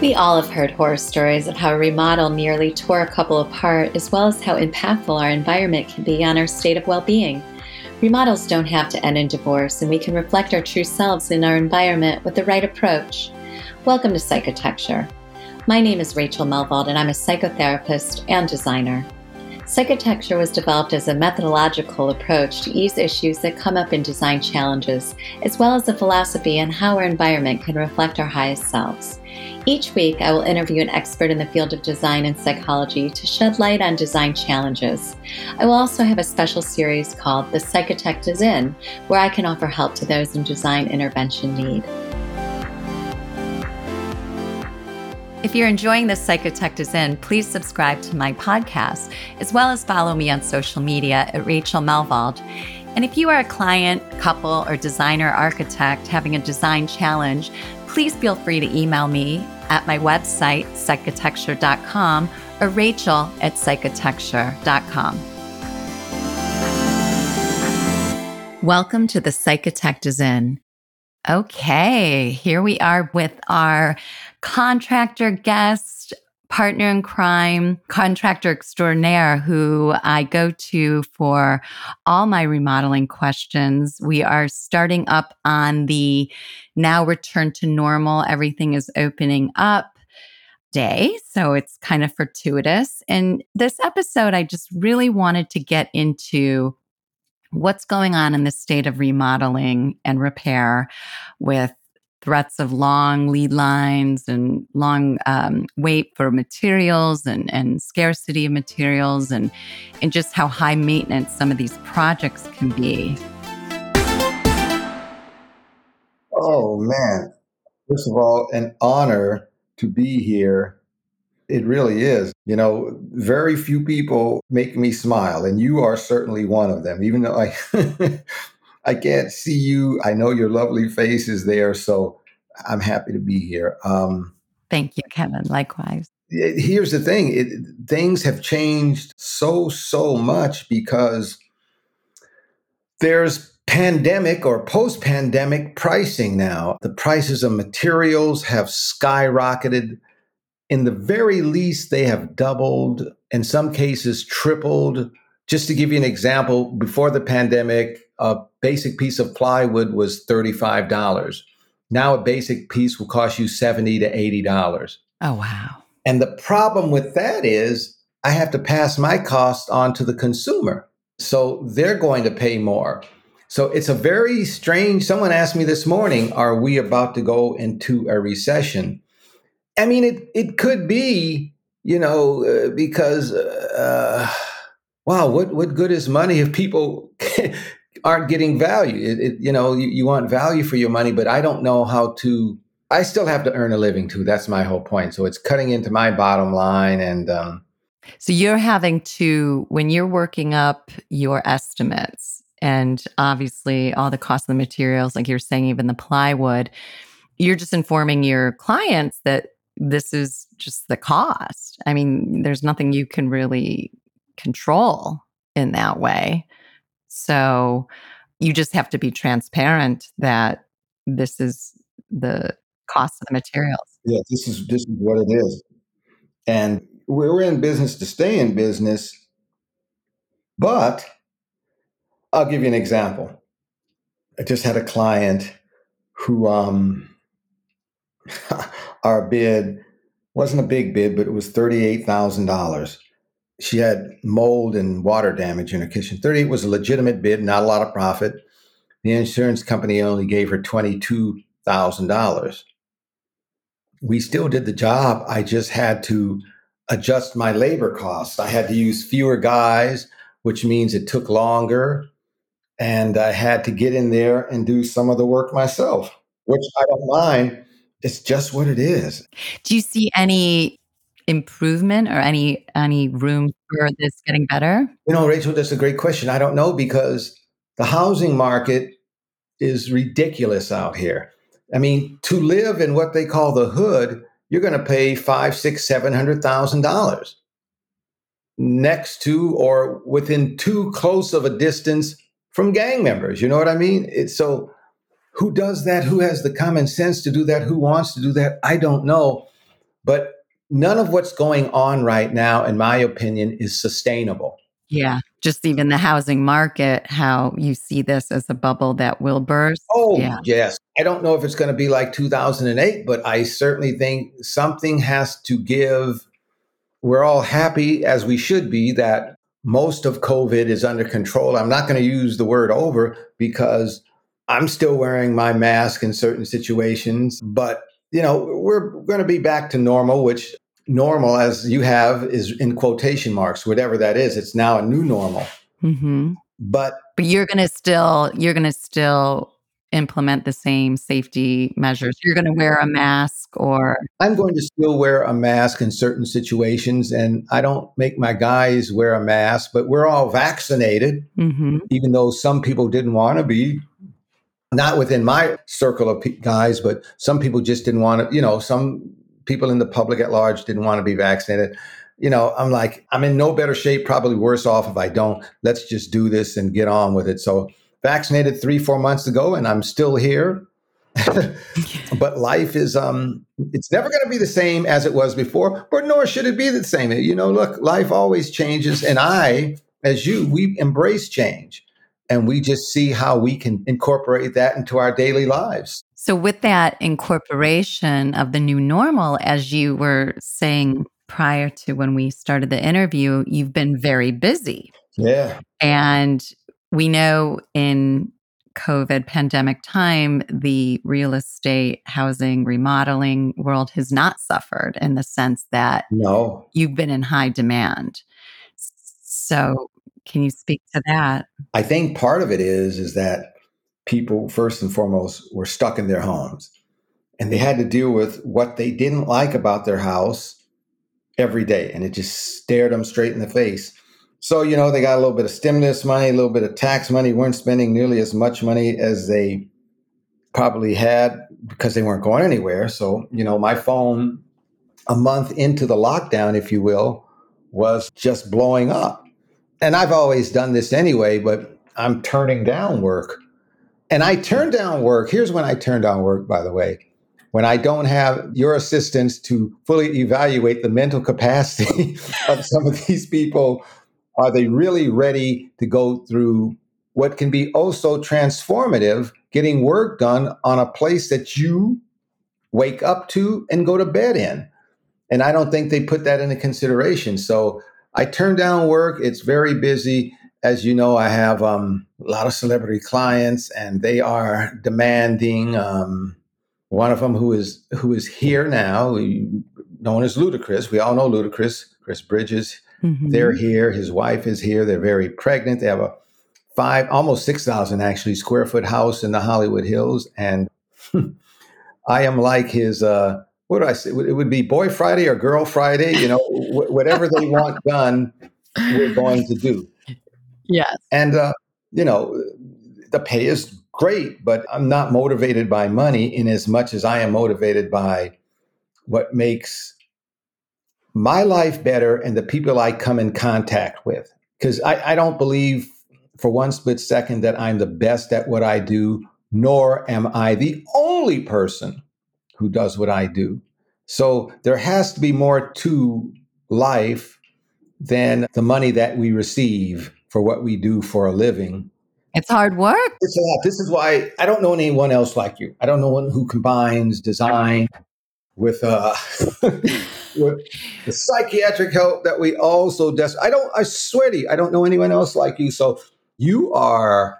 We all have heard horror stories of how a remodel nearly tore a couple apart, as well as how impactful our environment can be on our state of well being. Remodels don't have to end in divorce, and we can reflect our true selves in our environment with the right approach. Welcome to Psychitecture. My name is Rachel Melvald, and I'm a psychotherapist and designer. Psychitecture was developed as a methodological approach to ease issues that come up in design challenges, as well as a philosophy on how our environment can reflect our highest selves. Each week, I will interview an expert in the field of design and psychology to shed light on design challenges. I will also have a special series called The Psychitect is In, where I can offer help to those in design intervention need. If you're enjoying this Psychitect is In, please subscribe to my podcast, as well as follow me on social media at Rachel Melvald. And if you are a client, couple, or designer architect having a design challenge, please feel free to email me at my website, psychitecture.com, or rachel at psychitecture.com. Welcome to the Psychitect is in. Okay, here we are with our contractor guest, partner in crime, contractor extraordinaire who I go to for all my remodeling questions. We are starting up on the now return to normal, everything is opening up day. So it's kind of fortuitous. And this episode, I just really wanted to get into what's going on in the state of remodeling and repair with threats of long lead lines and long um, wait for materials and, and scarcity of materials and, and just how high maintenance some of these projects can be. Oh, man. First of all, an honor to be here. It really is. You know, very few people make me smile, and you are certainly one of them, even though I. I can't see you. I know your lovely face is there, so I'm happy to be here. Um, Thank you, Kevin. Likewise. Here's the thing: it, things have changed so so much because there's pandemic or post-pandemic pricing now. The prices of materials have skyrocketed. In the very least, they have doubled. In some cases, tripled. Just to give you an example, before the pandemic, a basic piece of plywood was $35. Now a basic piece will cost you 70 to $80. Oh, wow. And the problem with that is I have to pass my cost on to the consumer. So they're going to pay more. So it's a very strange. Someone asked me this morning, are we about to go into a recession? I mean, it, it could be, you know, uh, because, uh, wow, what, what good is money if people aren't getting value. It, it, you know, you, you want value for your money, but I don't know how to. I still have to earn a living too. That's my whole point. So it's cutting into my bottom line, and um, so you're having to when you're working up your estimates, and obviously all the cost of the materials, like you're saying, even the plywood. You're just informing your clients that this is just the cost. I mean, there's nothing you can really control in that way. So you just have to be transparent that this is the cost of the materials. Yeah, this is this is what it is. And we're in business to stay in business. But I'll give you an example. I just had a client who um our bid wasn't a big bid, but it was $38,000 she had mold and water damage in her kitchen. 38 was a legitimate bid, not a lot of profit. The insurance company only gave her $22,000. We still did the job. I just had to adjust my labor costs. I had to use fewer guys, which means it took longer. And I had to get in there and do some of the work myself, which I don't mind. It's just what it is. Do you see any improvement or any any room for this getting better? You know, Rachel, that's a great question. I don't know because the housing market is ridiculous out here. I mean, to live in what they call the hood, you're going to pay five, six, seven hundred thousand dollars next to or within too close of a distance from gang members. You know what I mean? It's so who does that? Who has the common sense to do that? Who wants to do that? I don't know. But none of what's going on right now, in my opinion, is sustainable. Yeah. Just even the housing market, how you see this as a bubble that will burst. Oh, yeah. yes. I don't know if it's going to be like 2008, but I certainly think something has to give. We're all happy, as we should be, that most of COVID is under control. I'm not going to use the word over because I'm still wearing my mask in certain situations, but you know, we're going to be back to normal, which normal as you have is in quotation marks, whatever that is. It's now a new normal. Mm-hmm. But but you're going to still you're going to still implement the same safety measures. You're going to wear a mask or I'm going to still wear a mask in certain situations and I don't make my guys wear a mask, but we're all vaccinated mm-hmm. even though some people didn't want to be not within my circle of guys, but some people just didn't want to, you know, some people in the public at large didn't want to be vaccinated. You know, I'm like, I'm in no better shape, probably worse off if I don't. Let's just do this and get on with it. So, vaccinated three, four months ago, and I'm still here. but life is um it's never going to be the same as it was before but nor should it be the same you know look life always changes and i as you we embrace change and we just see how we can incorporate that into our daily lives. So, with that incorporation of the new normal, as you were saying prior to when we started the interview, you've been very busy. Yeah. And we know in COVID pandemic time, the real estate, housing, remodeling world has not suffered in the sense that no. you've been in high demand. So, can you speak to that? I think part of it is is that people first and foremost were stuck in their homes and they had to deal with what they didn't like about their house every day and it just stared them straight in the face. So, you know, they got a little bit of stimulus money, a little bit of tax money, weren't spending nearly as much money as they probably had because they weren't going anywhere. So, you know, my phone a month into the lockdown, if you will, was just blowing up and I've always done this anyway, but I'm turning down work. And I turn down work. Here's when I turn down work, by the way. When I don't have your assistance to fully evaluate the mental capacity of some of these people, are they really ready to go through what can be also transformative, getting work done on a place that you wake up to and go to bed in? And I don't think they put that into consideration. So I turn down work. It's very busy. As you know, I have um, a lot of celebrity clients, and they are demanding. Um, one of them, who is who is here now, known as Ludacris. We all know Ludacris, Chris Bridges. Mm-hmm. They're here. His wife is here. They're very pregnant. They have a five, almost six thousand actually square foot house in the Hollywood Hills, and I am like his uh, what do I say? It would be Boy Friday or Girl Friday. You know, whatever they want done, we're going to do. Yes. And uh, you know, the pay is great, but I'm not motivated by money in as much as I am motivated by what makes my life better and the people I come in contact with. Because I, I don't believe for one split second that I'm the best at what I do, nor am I the only person who does what I do. So there has to be more to life than the money that we receive for what we do for a living. It's hard work. It's a lot. This is why I don't know anyone else like you. I don't know one who combines design with uh with the psychiatric help that we also des- I don't I swear to you, I don't know anyone else like you. So you are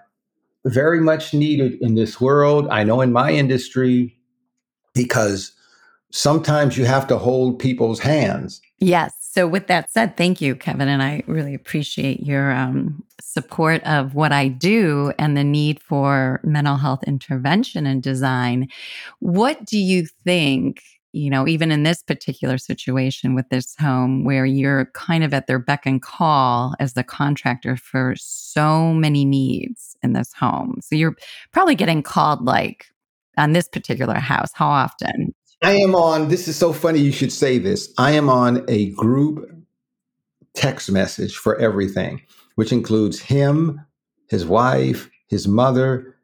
very much needed in this world. I know in my industry, because sometimes you have to hold people's hands. Yes. So, with that said, thank you, Kevin. And I really appreciate your um, support of what I do and the need for mental health intervention and design. What do you think? You know, even in this particular situation with this home where you're kind of at their beck and call as the contractor for so many needs in this home. So you're probably getting called like on this particular house? How often? I am on, this is so funny you should say this. I am on a group text message for everything, which includes him, his wife, his mother,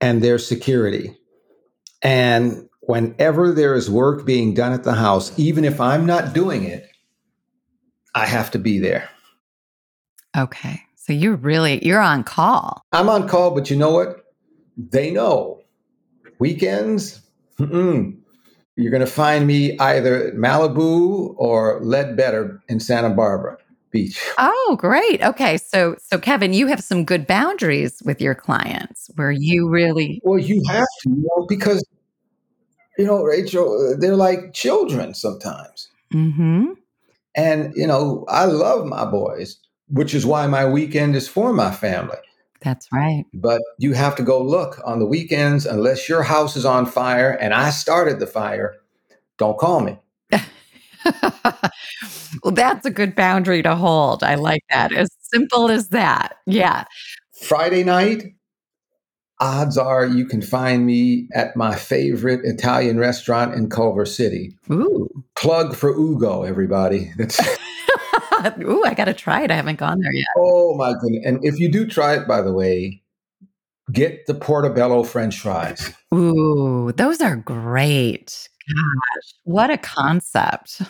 and their security. And whenever there is work being done at the house, even if I'm not doing it, I have to be there. Okay. So you're really you're on call. I'm on call, but you know what? They know. Weekends, mm-mm. you're going to find me either at Malibu or Leadbetter in Santa Barbara Beach. Oh, great. Okay. So so Kevin, you have some good boundaries with your clients where you really Well, you have to, you know, because you know, Rachel, they're like children sometimes. Mhm. And, you know, I love my boys, which is why my weekend is for my family. That's right. But you have to go look on the weekends, unless your house is on fire and I started the fire, don't call me. well, that's a good boundary to hold. I like that. As simple as that. Yeah. Friday night, odds are you can find me at my favorite Italian restaurant in Culver City. Ooh. Plug for Ugo, everybody. That's Ooh, I got to try it. I haven't gone there yet. oh my goodness. And if you do try it, by the way, get the portobello French fries. Ooh, those are great. Gosh, what a concept.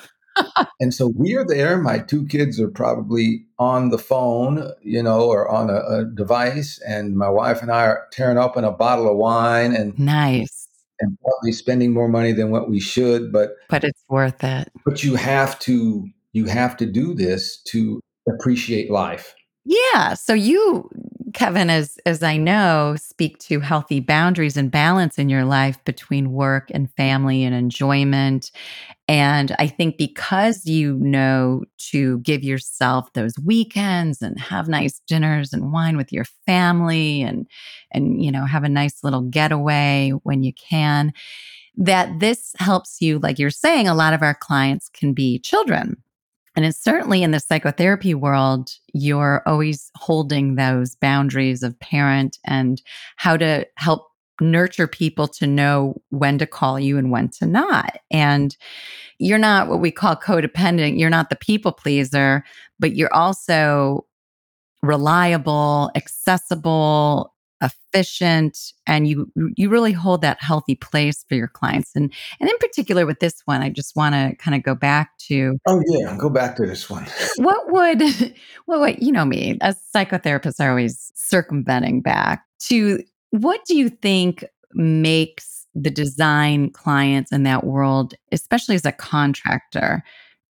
And so we're there. My two kids are probably on the phone, you know, or on a, a device, and my wife and I are tearing open a bottle of wine and Nice. and probably spending more money than what we should. But But it's worth it. but you have to you have to do this to appreciate life. Yeah. So you, Kevin, as as I know, speak to healthy boundaries and balance in your life between work and family and enjoyment. And I think because you know to give yourself those weekends and have nice dinners and wine with your family and and you know have a nice little getaway when you can, that this helps you, like you're saying, a lot of our clients can be children. And it's certainly in the psychotherapy world, you're always holding those boundaries of parent and how to help nurture people to know when to call you and when to not. And you're not what we call codependent. You're not the people pleaser, but you're also reliable, accessible, efficient, and you you really hold that healthy place for your clients. And and in particular with this one, I just want to kind of go back to Oh yeah, go back to this one. what would what would you know me as psychotherapists are always circumventing back to what do you think makes the design clients in that world especially as a contractor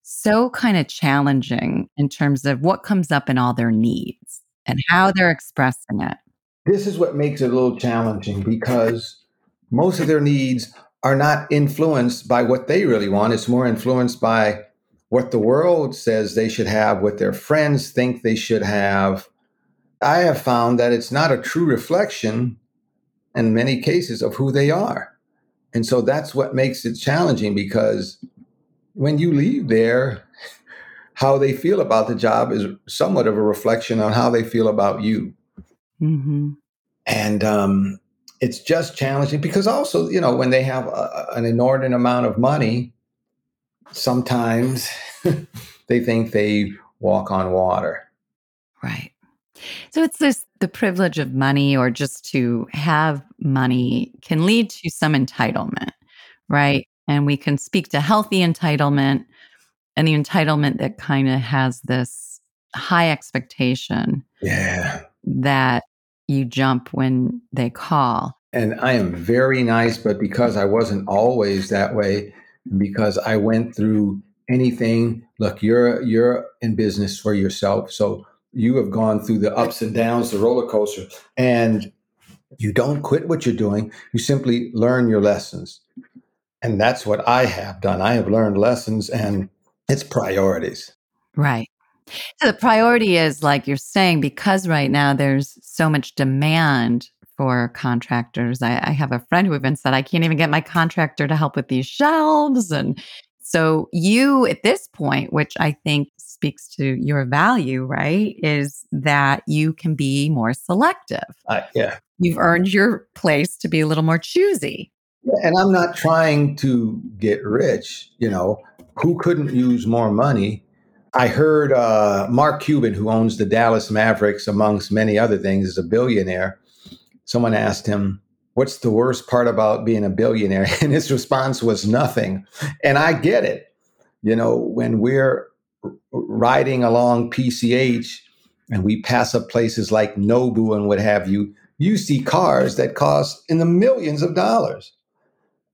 so kind of challenging in terms of what comes up in all their needs and how they're expressing it This is what makes it a little challenging because most of their needs are not influenced by what they really want. It's more influenced by what the world says they should have, what their friends think they should have. I have found that it's not a true reflection in many cases of who they are. And so that's what makes it challenging because when you leave there, how they feel about the job is somewhat of a reflection on how they feel about you mm-hmm. and um, it's just challenging because also you know when they have a, an inordinate amount of money sometimes they think they walk on water Right. So it's this the privilege of money or just to have money can lead to some entitlement, right? And we can speak to healthy entitlement and the entitlement that kind of has this high expectation yeah that you jump when they call. and i am very nice but because i wasn't always that way because i went through anything look you're you're in business for yourself so you have gone through the ups and downs the roller coaster and you don't quit what you're doing you simply learn your lessons and that's what i have done i have learned lessons and it's priorities Right. So the priority is like you're saying, because right now there's so much demand for contractors. I, I have a friend who even said, I can't even get my contractor to help with these shelves. And so you at this point, which I think speaks to your value, right, is that you can be more selective. I, yeah You've earned your place to be a little more choosy. and i'm not trying to get rich you know who couldn't use more money i heard uh, mark cuban who owns the dallas mavericks amongst many other things is a billionaire someone asked him What's the worst part about being a billionaire? And his response was nothing. And I get it. You know, when we're riding along PCH and we pass up places like Nobu and what have you, you see cars that cost in the millions of dollars.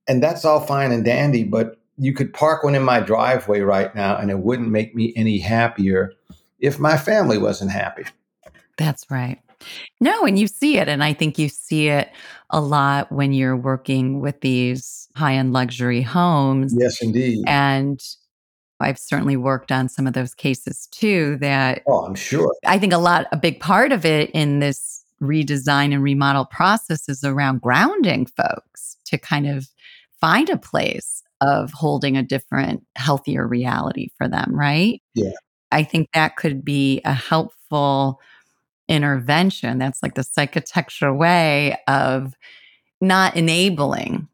And that's all fine and dandy, but you could park one in my driveway right now and it wouldn't make me any happier if my family wasn't happy. That's right. No, and you see it. And I think you see it a lot when you're working with these high end luxury homes. Yes, indeed. And I've certainly worked on some of those cases too that Oh, I'm sure. I think a lot, a big part of it in this redesign and remodel process is around grounding folks to kind of find a place of holding a different, healthier reality for them, right? Yeah. I think that could be a helpful intervention. That's like the psychotextual way of not enabling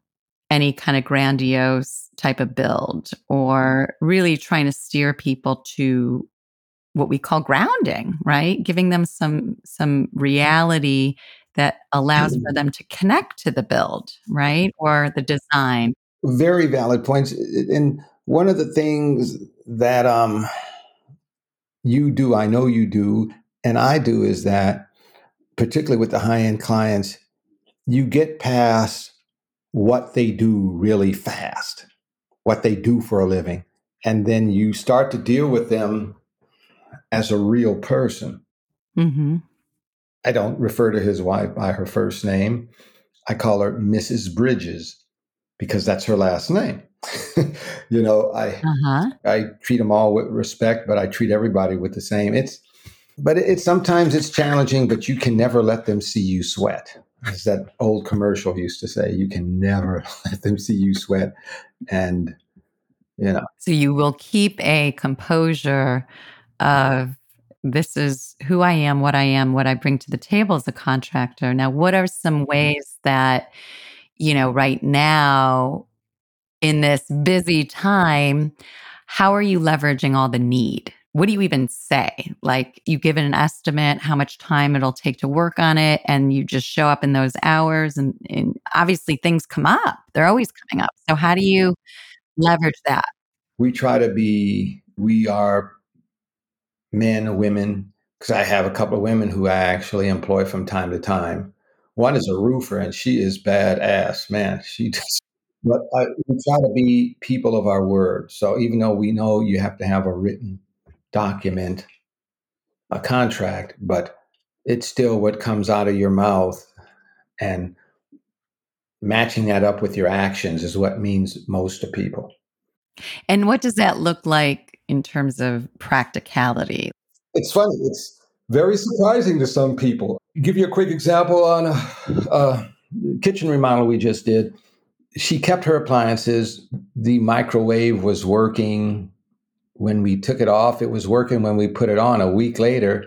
any kind of grandiose type of build mm-hmm. or really trying to steer people to what we call grounding right? Giving them some some reality that allows mm-hmm. for them to connect to the build right? Mm-hmm. Or the design. Very valid points and one of the things that um you do i know you do and i do is that particularly with the high end clients you get past what they do really fast what they do for a living and then you start to deal with them as a real person mm-hmm. i don't refer to his wife by her first name i call her mrs bridges because that's her last name. you know, I uh-huh. I treat them all with respect, but I treat everybody with the same. It's but it's sometimes it's challenging, but you can never let them see you sweat. As that old commercial used to say, you can never let them see you sweat. And you know. So you will keep a composure of this is who I am, what I am, what I bring to the table as a contractor. Now, what are some mm-hmm. ways that you know, right now in this busy time, how are you leveraging all the need? What do you even say? Like you give it an estimate how much time it'll take to work on it, and you just show up in those hours. And, and obviously, things come up; they're always coming up. So, how do you leverage that? We try to be. We are men, women, because I have a couple of women who I actually employ from time to time one is a roofer, and she is badass, man. She just, but I, we try to be people of our word. So even though we know you have to have a written document, a contract, but it's still what comes out of your mouth, and matching that up with your actions is what means most to people. And what does that look like in terms of practicality? It's funny. It's very surprising to some people. Give you a quick example on a, a kitchen remodel we just did. She kept her appliances. The microwave was working when we took it off. It was working when we put it on. A week later,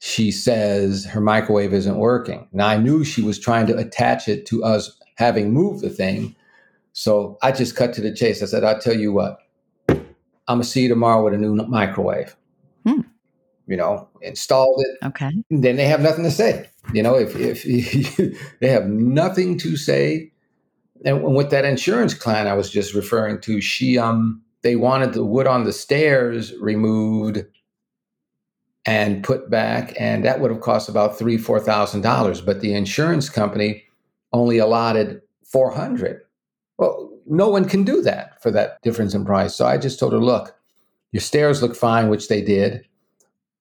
she says her microwave isn't working. Now, I knew she was trying to attach it to us having moved the thing. So I just cut to the chase. I said, I'll tell you what, I'm going to see you tomorrow with a new microwave. Hmm you know, installed it. Okay. Then they have nothing to say. You know, if, if they have nothing to say, and with that insurance client I was just referring to, she um they wanted the wood on the stairs removed and put back, and that would have cost about three four thousand dollars. But the insurance company only allotted four hundred. Well, no one can do that for that difference in price. So I just told her, look, your stairs look fine, which they did.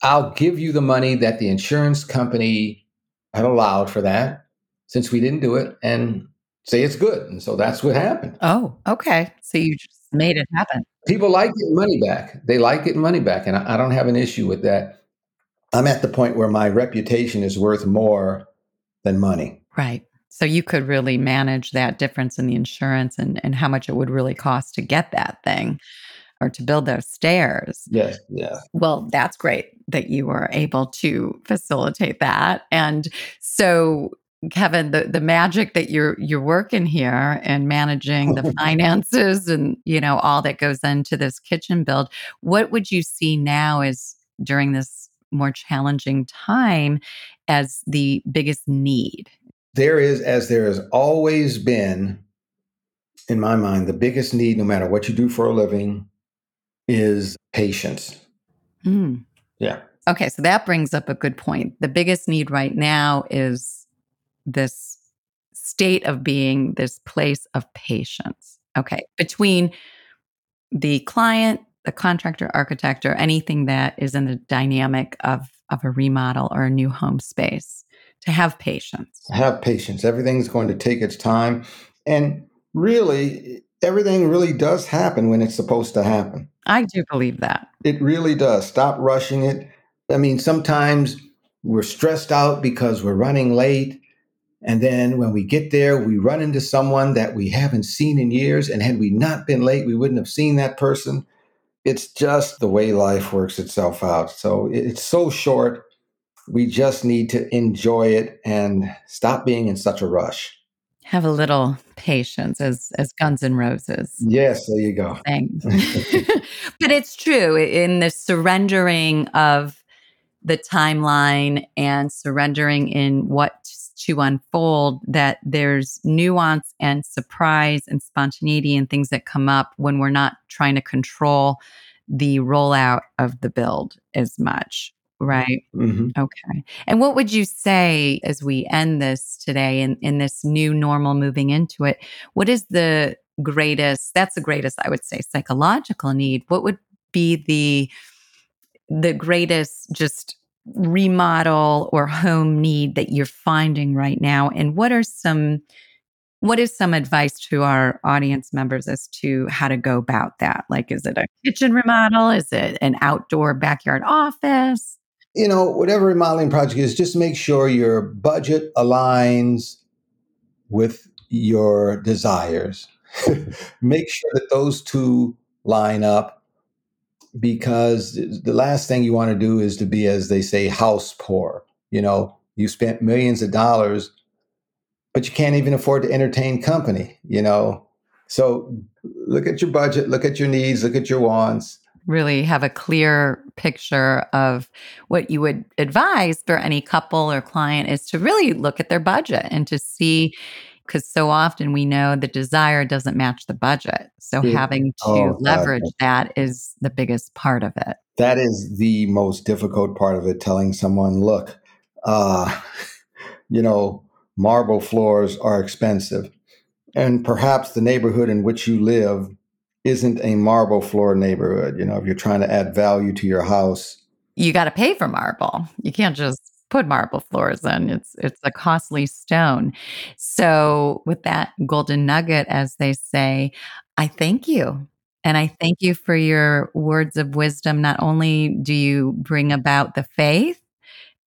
I'll give you the money that the insurance company had allowed for that since we didn't do it and say it's good. And so that's what happened. Oh, okay. So you made it happen. People like getting money back. They like getting money back. And I, I don't have an issue with that. I'm at the point where my reputation is worth more than money. Right. So you could really manage that difference in the insurance and, and how much it would really cost to get that thing or to build those stairs. Yes, yeah. Well, that's great that you were able to facilitate that. And so Kevin, the, the magic that you're you're working here and managing the finances and you know all that goes into this kitchen build, what would you see now as during this more challenging time as the biggest need there is, as there has always been, in my mind, the biggest need, no matter what you do for a living, is patience. Mm. Yeah. Okay, so that brings up a good point. The biggest need right now is this state of being, this place of patience. Okay, between the client, the contractor, architect, or anything that is in the dynamic of, of a remodel or a new home space, to have patience. Have patience. Everything's going to take its time. And really, everything really does happen when it's supposed to happen. I do believe that. It really does. Stop rushing it. I mean, sometimes we're stressed out because we're running late. And then when we get there, we run into someone that we haven't seen in years. And had we not been late, we wouldn't have seen that person. It's just the way life works itself out. So it's so short. We just need to enjoy it and stop being in such a rush. Have a little patience as as Guns N' Roses. Yes, there you go. Thanks. But it's true in the surrendering of the timeline and surrendering in what to unfold that there's nuance and surprise and spontaneity and things that come up when we're not trying to control the rollout of the build as much right? Mm-hmm. okay. And what would you say as we end this today in, in this new normal moving into it what is the greatest that's the greatest i would say psychological need. What would be the the greatest just remodel or home need that you're finding right now? And what are some what is some advice to our audience members as to how to go about that? Like is it a kitchen remodel? Is it an outdoor backyard office? You know whatever remodeling project is just make sure your budget aligns with your desires. Make sure that those two line up because the last thing you want to do is to be, as they say, house poor. You know, you spent millions of dollars, but you can't even afford to entertain company, you know. So look at your budget, look at your needs, look at your wants. Really have a clear picture of what you would advise for any couple or client is to really look at their budget and to see because so often we know the desire doesn't match the budget. So yeah. having to oh, leverage God. that is the biggest part of it. That is the most difficult part of it. Telling someone, look, uh, you know, marble floors are expensive. And perhaps the neighborhood in which you live isn't a marble floor neighborhood. You know, if you're trying to add value to your house, you got to pay for marble. You can't just put marble floors in. It's it's a costly stone. So with that golden nugget, as they say, I thank you. And I thank you for your words of wisdom. Not only do you bring about the faith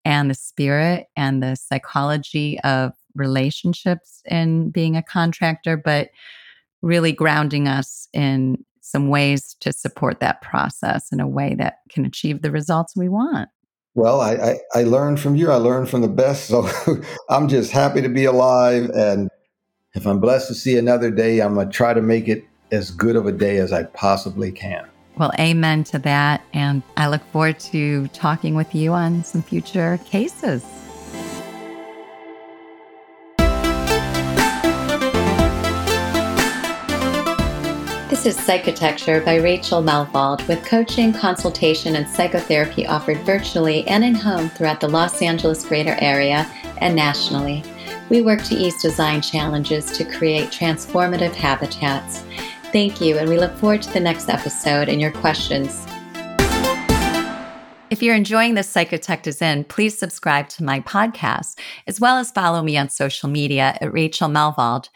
and the spirit and the psychology of relationships in being a contractor, but really grounding us in some ways to support that process in a way that can achieve the results we want. Well, I, I, I learned from you. I learned from the best. So I'm just happy to be alive. And if I'm blessed to see another day, I'm going to try to make it as good of a day as I possibly can. Well, amen to that. And I look forward to talking with you on some future cases. This is Psychitecture by Rachel Melvald with coaching, consultation, and psychotherapy offered virtually and in home throughout the Los Angeles greater area and nationally. We work to ease design challenges to create transformative habitats. Thank you, and we look forward to the next episode and your questions. If you're enjoying this Psychitect is in, please subscribe to my podcast, as well as follow me on social media at Rachel Melvald.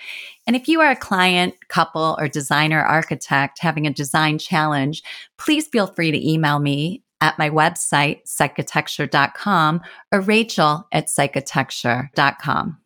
And if you are a client, couple, or designer architect having a design challenge, please feel free to email me at my website, psychitecture.com or rachel at psychitecture.com.